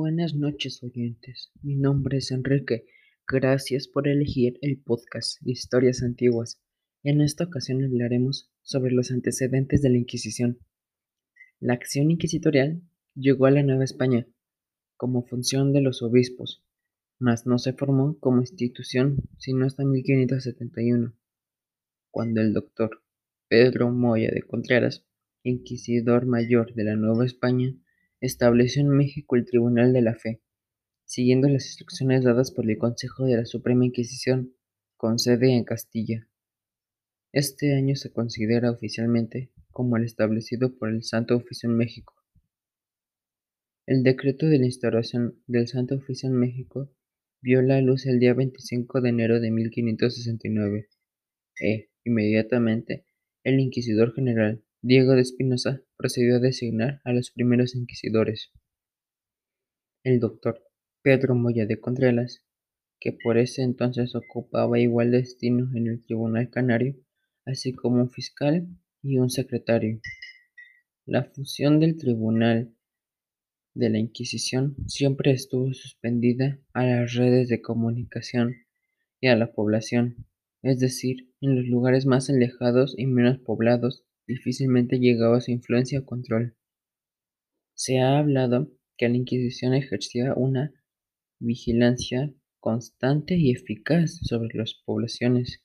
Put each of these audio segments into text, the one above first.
Buenas noches oyentes, mi nombre es Enrique, gracias por elegir el podcast Historias Antiguas. En esta ocasión hablaremos sobre los antecedentes de la Inquisición. La acción inquisitorial llegó a la Nueva España como función de los obispos, mas no se formó como institución sino hasta 1571, cuando el doctor Pedro Moya de Contreras, inquisidor mayor de la Nueva España, estableció en México el Tribunal de la Fe, siguiendo las instrucciones dadas por el Consejo de la Suprema Inquisición, con sede en Castilla. Este año se considera oficialmente como el establecido por el Santo Oficio en México. El decreto de la instauración del Santo Oficio en México vio la luz el día 25 de enero de 1569 e, inmediatamente, el inquisidor general Diego de Espinosa procedió a designar a los primeros inquisidores. El doctor Pedro Moya de Contreras, que por ese entonces ocupaba igual destino en el Tribunal Canario, así como un fiscal y un secretario. La fusión del Tribunal de la Inquisición siempre estuvo suspendida a las redes de comunicación y a la población, es decir, en los lugares más alejados y menos poblados difícilmente llegaba su influencia o control. Se ha hablado que la Inquisición ejercía una vigilancia constante y eficaz sobre las poblaciones.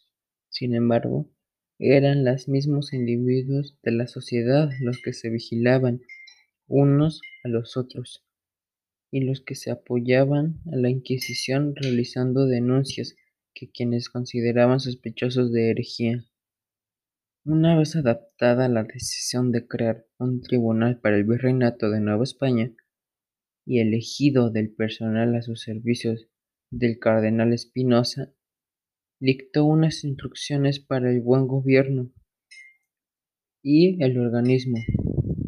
Sin embargo, eran los mismos individuos de la sociedad los que se vigilaban unos a los otros y los que se apoyaban a la Inquisición realizando denuncias que quienes consideraban sospechosos de herejía. Una vez adaptada la decisión de crear un tribunal para el Virreinato de Nueva España y elegido del personal a sus servicios del cardenal Espinosa, dictó unas instrucciones para el buen gobierno y el organismo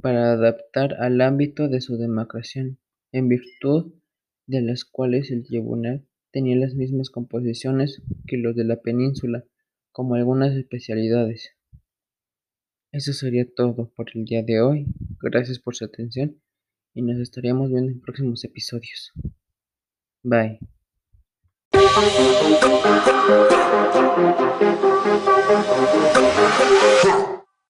para adaptar al ámbito de su demarcación, en virtud de las cuales el tribunal tenía las mismas composiciones que los de la península, como algunas especialidades. Eso sería todo por el día de hoy. Gracias por su atención y nos estaríamos viendo en próximos episodios. Bye.